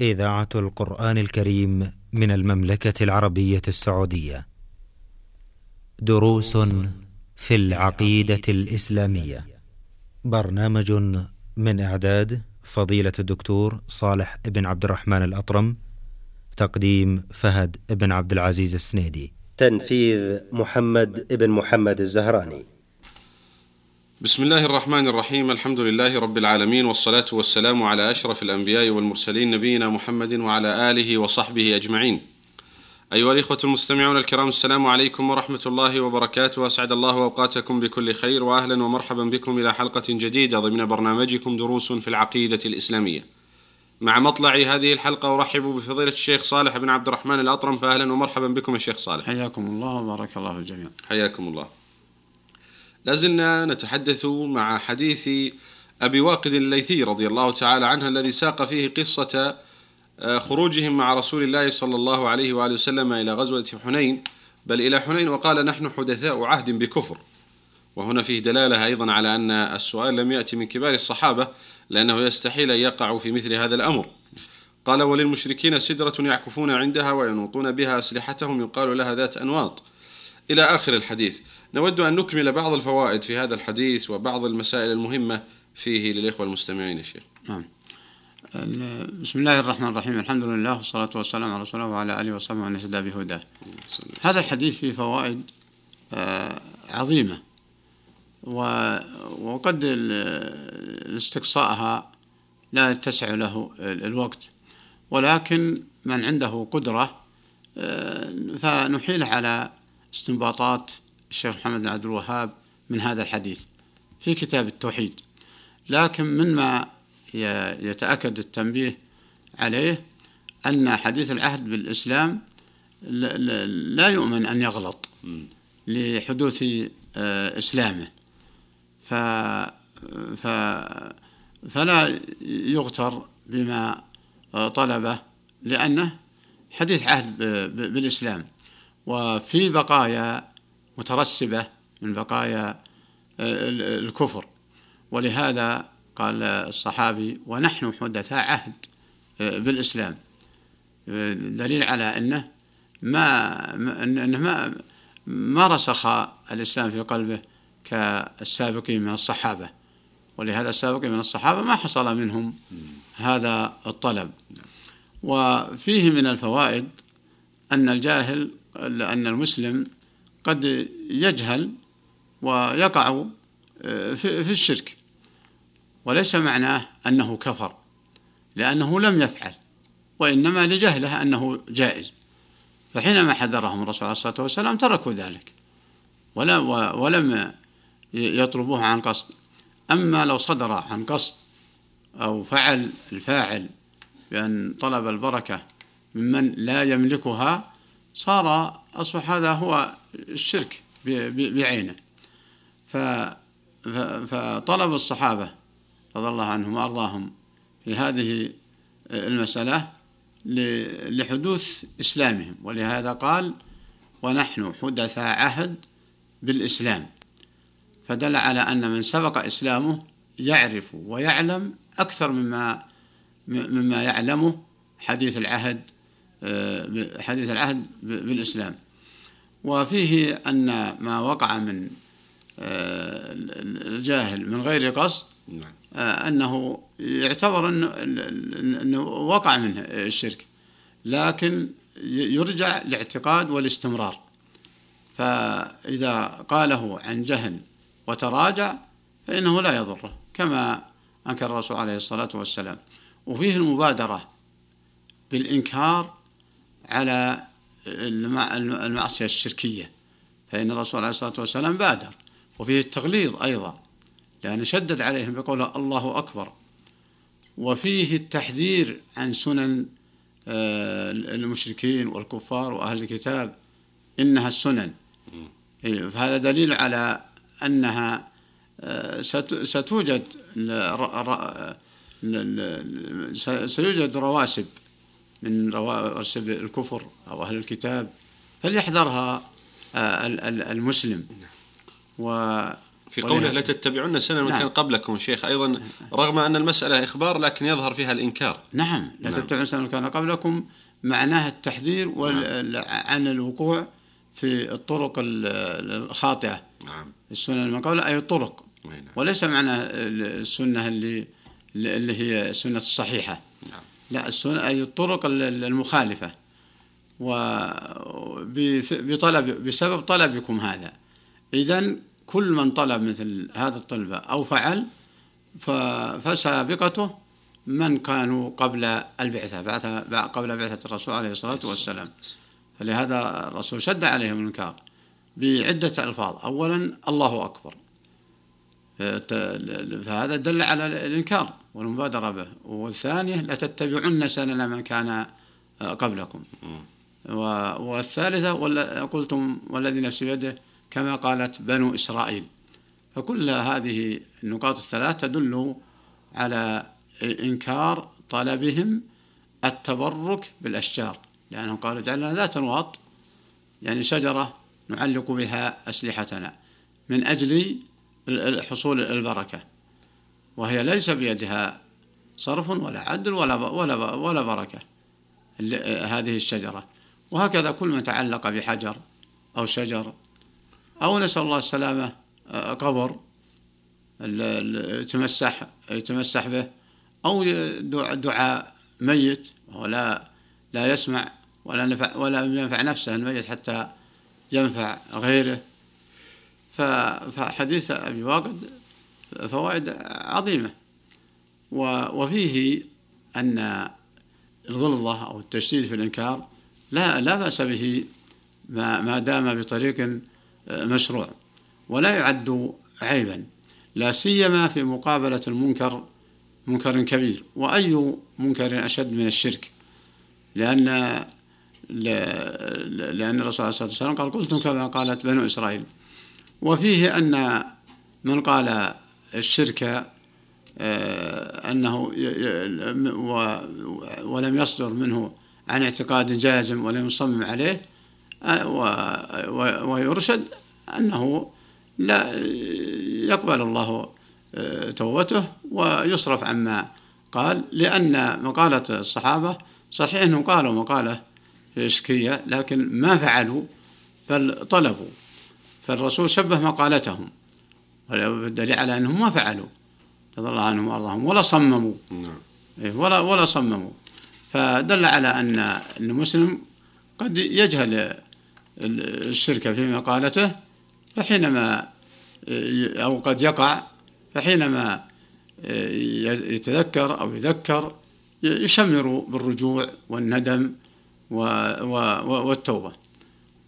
إذاعة القرآن الكريم من المملكة العربية السعودية. دروس في العقيدة الإسلامية. برنامج من إعداد فضيلة الدكتور صالح بن عبد الرحمن الأطرم. تقديم فهد بن عبد العزيز السنيدي. تنفيذ محمد بن محمد الزهراني بسم الله الرحمن الرحيم الحمد لله رب العالمين والصلاة والسلام على أشرف الأنبياء والمرسلين نبينا محمد وعلى آله وصحبه أجمعين. أيها الإخوة المستمعون الكرام السلام عليكم ورحمة الله وبركاته. أسعد الله أوقاتكم بكل خير وأهلا ومرحبا بكم إلى حلقة جديدة ضمن برنامجكم دروس في العقيدة الإسلامية. مع مطلع هذه الحلقة أرحب بفضيلة الشيخ صالح بن عبد الرحمن الأطرم فأهلا ومرحبا بكم الشيخ صالح. حياكم الله وبارك الله الجميع حياكم الله. لازلنا نتحدث مع حديث أبي واقد الليثي رضي الله تعالى عنه الذي ساق فيه قصة آه، خروجهم مع رسول الله صلى الله عليه وآله وسلم إلى غزوة حنين. بل إلى حنين وقال نحن حدثاء عهد بكفر. وهنا فيه دلالة أيضا على أن السؤال لم يأتي من كبار الصحابة لأنه يستحيل أن يقعوا في مثل هذا الأمر. قال وللمشركين سدرة يعكفون عندها وينوطون بها أسلحتهم يقال لها ذات أنواط. إلى آخر الحديث. نود أن نكمل بعض الفوائد في هذا الحديث وبعض المسائل المهمة فيه للإخوة المستمعين يا شيخ. نعم. بسم الله الرحمن الرحيم. الحمد لله والصلاة والسلام على رسول الله وعلى آله وصحبه ومن اهتدى بهداه. هذا الحديث فيه فوائد آه، عظيمة. وقد استقصاءها لا يتسع له الوقت. ولكن من عنده قدرة آه، فنحيله على استنباطات الشيخ محمد بن عبد الوهاب من هذا الحديث في كتاب التوحيد. لكن مما يتأكد التنبيه عليه أن حديث العهد بالإسلام لا يؤمن أن يغلط لحدوث آه، إسلامه. ف ف فلا يغتر بما طلبه لأنه حديث عهد بالإسلام. وفي بقايا مترسبة من بقايا الكفر. ولهذا قال الصحابي ونحن حدثاء عهد بالإسلام. دليل على أنه ما أنه ما ما رسخ الإسلام في قلبه كالسابقين من الصحابة. ولهذا السابقين من الصحابة ما حصل منهم هذا الطلب. وفيه من الفوائد أن الجاهل أن المسلم قد يجهل ويقع آه، في الشرك. وليس معناه أنه كفر لأنه لم يفعل وإنما لجهله أنه جائز. فحينما حذرهم الرسول عليه الصلاة والسلام تركوا ذلك ولم يطلبوه عن قصد. أما لو صدر عن قصد أو فعل الفاعل بأن طلب البركة ممن لا يملكها صار أصبح هذا هو الشرك بعينه. فطلب الصحابة رضي الله عنهم وأرضاهم في هذه المسألة لحدوث إسلامهم ولهذا قال ونحن حدثاء عهد بالإسلام فدل على أن من سبق إسلامه يعرف ويعلم أكثر مما مما يعلمه حديث العهد حديث العهد بالإسلام. وفيه أن ما وقع من آه، الجاهل من غير قصد نعم. آه، أنه يعتبر أنه, أنه وقع منه الشرك لكن يرجع لاعتقاد والاستمرار. فإذا قاله عن جهل وتراجع فإنه لا يضره كما أنكر الرسول عليه الصلاة والسلام. وفيه المبادرة بالإنكار على المعصية الشركية فإن الرسول عليه الصلاة والسلام بادر. وفيه التغليظ أيضا لأن شدد عليهم بقول الله أكبر. وفيه التحذير عن سنن آه، المشركين والكفار وأهل الكتاب إنها السنن. إيه، فهذا دليل على أنها آه، ستوجد سيوجد رواسب. من رواسب الكفر أو أهل الكتاب فليحذرها آه، المسلم. في قوله ولهذا- لتتبعن سنن من نعم. كان قبلكم شيخ. أيضا رغم أن المسألة إخبار لكن يظهر فيها الإنكار. نعم. لا نعم. تتبعون سنن من كان قبلكم معناها التحذير وال... عن الوقوع في الطرق ال- الخاطئة. نعم. السنن من قبل أي الطرق. نعم. وليس معنى السنة اللي اللي هي السنة الصحيحة. نعم. لا السنة أي الطرق ال- المخالفة. وبطلب بسبب طلبكم هذا. إذا كل من طلب مثل هذا الطلبة أو فعل فسابقته من كانوا قبل البعثة بعثة قبل بعثة الرسول عليه الصلاة والسلام. فلهذا الرسول شد عليهم الإنكار بعدة ألفاظ. أولا الله أكبر. فهذا دل على الإنكار والمبادرة به. والثانية لتتبعن سنن من كان قبلكم. والثالثة قلتم والذي نفسي بيده كما قالت بنو إسرائيل. فكل هذه النقاط الثلاث تدل على إنكار طلبهم التبرك بالأشجار. لأنهم قالوا جعلنا ذات نواط يعني شجرة نعلق بها أسلحتنا. من أجل حصول البركة. وهي ليس بيدها صرف ولا عدل ولا ولا ولا بركة. هذه الشجرة. وهكذا كل من تعلق بحجر أو شجر أو نسأل الله السلامة آه، قبر يتمسح يتمسح به أو دع- دعاء ميت وهو لا لا يسمع ولا نفع ولا ينفع نفسه الميت حتى ينفع غيره. فحديث أبي واقد فوائد عظيمة. وفيه أن الغلظة أو التشديد في الإنكار لا لا بأس به ما ما دام بطريق مشروع ولا يعد عيبا لا سيما في مقابلة المنكر منكر كبير. وأي منكر أشد من الشرك. لأن لأن الرسول عليه الصلاة والسلام قال قلتم كما قالت بنو إسرائيل. وفيه أن من قال الشرك آه، أنه ولم يصدر منه عن اعتقاد جازم ولم يصمم عليه آه، ويرشد أنه لا يقبل الله آه، توبته ويصرف عما قال لأن مقالة الصحابة صحيح أنهم قالوا مقالة شركية لكن ما فعلوا بل طلبوا. فالرسول شبه مقالتهم والدليل على أنهم ما فعلوا. رضي الله عنهم وأرضاهم ولا صمموا. نعم. إيه، ولا ولا صمموا. فدل على أن المسلم قد يجهل ال- الشرك في مقالته فحينما أو قد يقع فحينما ي- يتذكر أو يذكر يشمر بالرجوع والندم و- و- و- والتوبة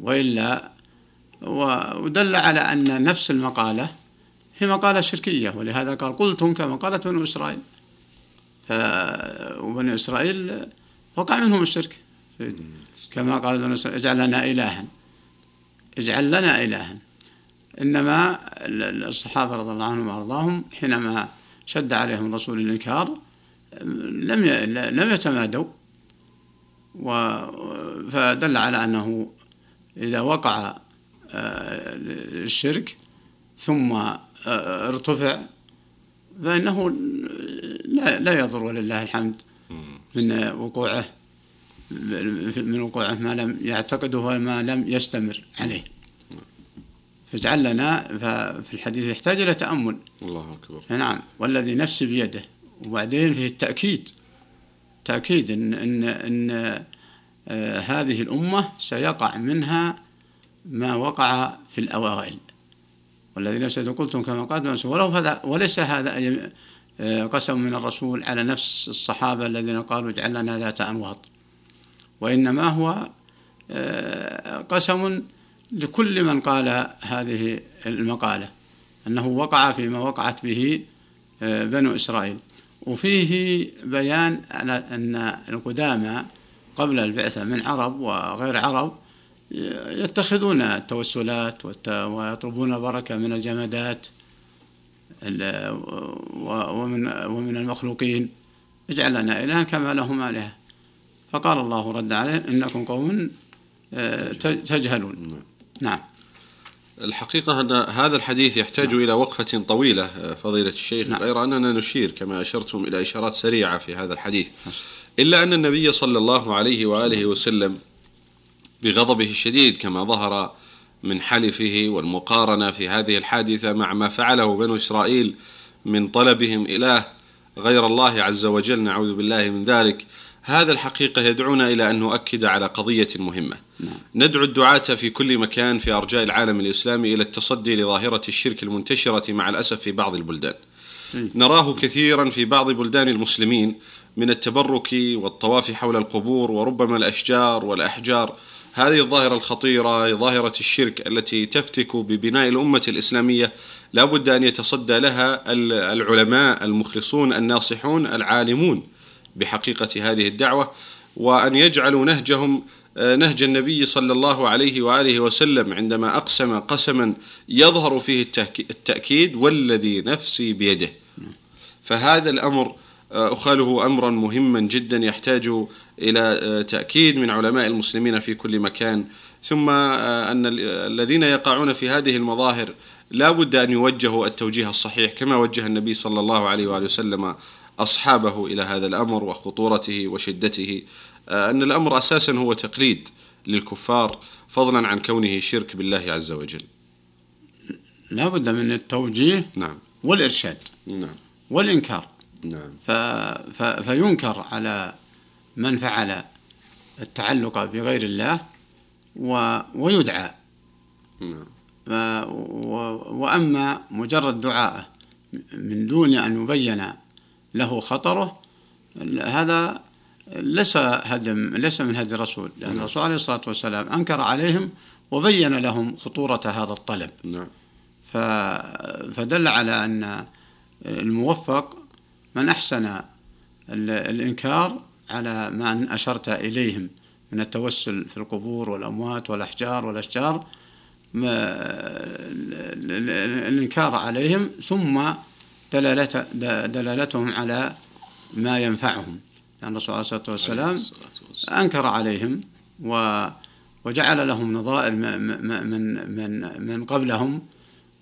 وإلا و- ودل على أن نفس المقالة هي مقالة شركية ولهذا قال قلتم كما قالت بنو إسرائيل ف... وبني إسرائيل وقع منهم الشرك كما قال بنو إسرائيل اجعل لنا إلها اجعل لنا إلها إنما ال- الصحابة رضي الله عنهم وأرضاهم حينما شد عليهم الرسول الإنكار لم. لم يتمادوا. فدل على أنه إذا وقع الشرك ثم آه، ارتفع فإنه لا لا يضر ولله الحمد من وقوعه من وقوعه ما لم يعتقده وما لم يستمر عليه. فاجعل لنا ففي الحديث يحتاج إلى تأمل. الله أكبر. نعم. والذي نفسي بيده. وبعدين فيه التأكيد تأكيد إن إن إن آه، هذه الأمة سيقع منها ما وقع في الأوائل. والذي نفسي قلتم كما مسعود، ولو هذا وليس هذا آه، قسم من الرسول على نفس الصحابة الذين قالوا اجعل لنا ذات أنواط. وإنما هو آه، قسم لكل من قال هذه المقالة أنه وقع فيما وقعت به آه، بنو إسرائيل. وفيه بيان أن القدامى قبل البعثة من عرب وغير عرب يتخذون التوسلات ويطلبون البركة من الجمادات ومن ومن المخلوقين. اجعل لنا إلها كما لهم آلهة. فقال الله رد عليه إنكم قوم آه، تجهلون. نعم. الحقيقة أن هذا الحديث يحتاج إلى وقفة طويلة آه، فضيلة الشيخ. نعم. غير أننا نشير كما أشرتم إلى إشارات سريعة في هذا الحديث. إلا أن النبي صلى الله عليه وآله وسلم بغضبه الشديد كما ظهر من حلفه والمقارنة في هذه الحادثة مع ما فعله بنو إسرائيل من طلبهم إله غير الله عز وجل نعوذ بالله من ذلك. هذا الحقيقة يدعونا إلى أن نؤكد على قضية مهمة. ندعو الدعاة في كل مكان في أرجاء العالم الإسلامي إلى التصدي لظاهرة الشرك المنتشرة مع الأسف في بعض البلدان. نراه كثيرا في بعض بلدان المسلمين من التبرك والطواف حول القبور وربما الأشجار والأحجار. هذه الظاهرة الخطيرة ظاهرة الشرك التي تفتك ببناء الأمة الإسلامية لا بد أن يتصدى لها العلماء المخلصون الناصحون العالمون بحقيقة هذه الدعوة وأن يجعلوا نهجهم نهج النبي صلى الله عليه وآله وسلم عندما أقسم قسما يظهر فيه التأكيد والذي نفسي بيده. فهذا الأمر آه، أخاله أمرا مهما جدا يحتاج إلى آه، تأكيد من علماء المسلمين في كل مكان. ثم أن الذين يقعون في هذه المظاهر لا بد أن يوجهوا التوجيه الصحيح كما وجه النبي صلى الله عليه وآله وسلم أصحابه إلى هذا الأمر وخطورته وشدته. آه، أن الأمر أساسا هو تقليد للكفار فضلا عن كونه شرك بالله عز وجل. لا بد من التوجيه نعم. والإرشاد نعم. والإنكار. نعم. ف... ف... فينكر على من فعل التعلق بغير الله و... ويدعى. نعم. و... وأما مجرد دعاءه من دون أن يبين له خطره هذا ليس هدم ليس من هدي الرسول لأن نعم. الرسول عليه الصلاة والسلام أنكر عليهم وبين لهم خطورة هذا الطلب. نعم. فدل على أن الموفق من أحسن الإنكار على ما أشرت إليهم من التوسل في القبور والأموات والأحجار والأشجار الإنكار عليهم ثم دلالة دلالتهم على ما ينفعهم. لأن الرسول عليه الصلاة والسلام أنكر عليهم و وجعل لهم نظائر من من من قبلهم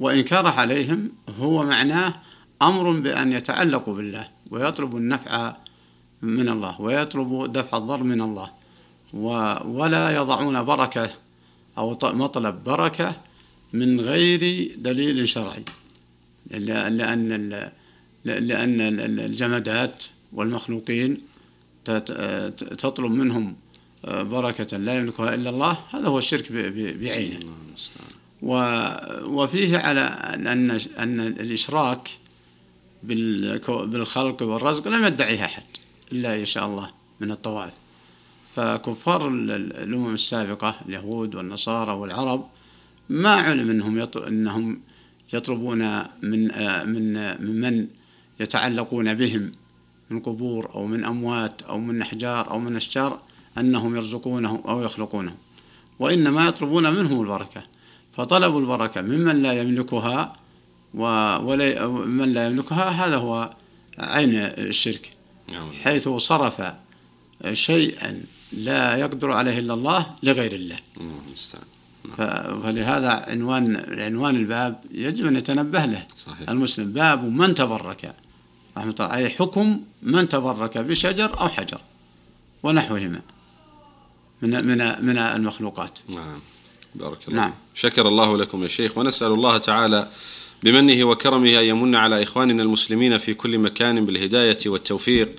وإنكاره عليهم هو معناه أمر بأن يتعلقوا بالله ويطلبوا النفع من الله ويطلبوا دفع الضر من الله ولا يضعون بركة أو مطلب بركة من غير دليل شرعي. لأن لأن الجمادات والمخلوقين تطلب منهم بركة لا يملكها إلا الله هذا هو الشرك بعينه. وفيه على أن أن الإشراك بالخلق والرزق لم يدعيها أحد إلا إن شاء الله من الطوائف. فكفار الأمم السابقة اليهود والنصارى والعرب ما علم أنهم أنهم يطلبون من من من يتعلقون بهم من قبور أو من أموات أو من أحجار أو من أشجار أنهم يرزقونهم أو يخلقونهم. وإنما يطلبون منهم البركة. فطلب البركة ممن لا يملكها ومن لا يملكها هذا هو عين الشرك. نعم. حيث صرف شيئا لا يقدر عليه إلا الله لغير الله. فلهذا عنوان عنوان الباب يجب أن يتنبه له. صحيح. المسلم باب من تبرك. رحمة الله أي حكم من تبرك بشجر أو حجر ونحوهما من من من المخلوقات. نعم. بارك الله نعم. شكر الله لكم يا شيخ ونسأل الله تعالى بمنه وكرمه أن يمن على إخواننا المسلمين في كل مكان بالهداية والتوفيق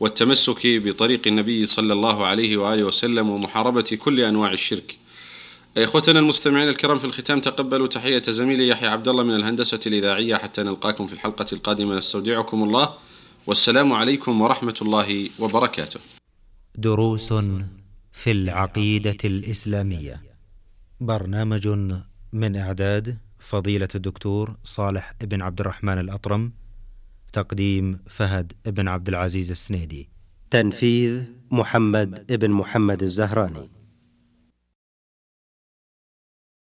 والتمسك بطريق النبي صلى الله عليه وآله وسلم ومحاربة كل أنواع الشرك إخوتنا المستمعين الكرام في الختام تقبلوا تحية زميلي يحيى عبد الله من الهندسة الإذاعية حتى نلقاكم في الحلقة القادمة نستودعكم الله والسلام عليكم ورحمة الله وبركاته. دروس في العقيدة الإسلامية. برنامج من إعداد فضيلة الدكتور صالح بن عبد الرحمن الأطرم. تقديم فهد بن عبد العزيز السنيدي. تنفيذ محمد بن محمد الزهراني.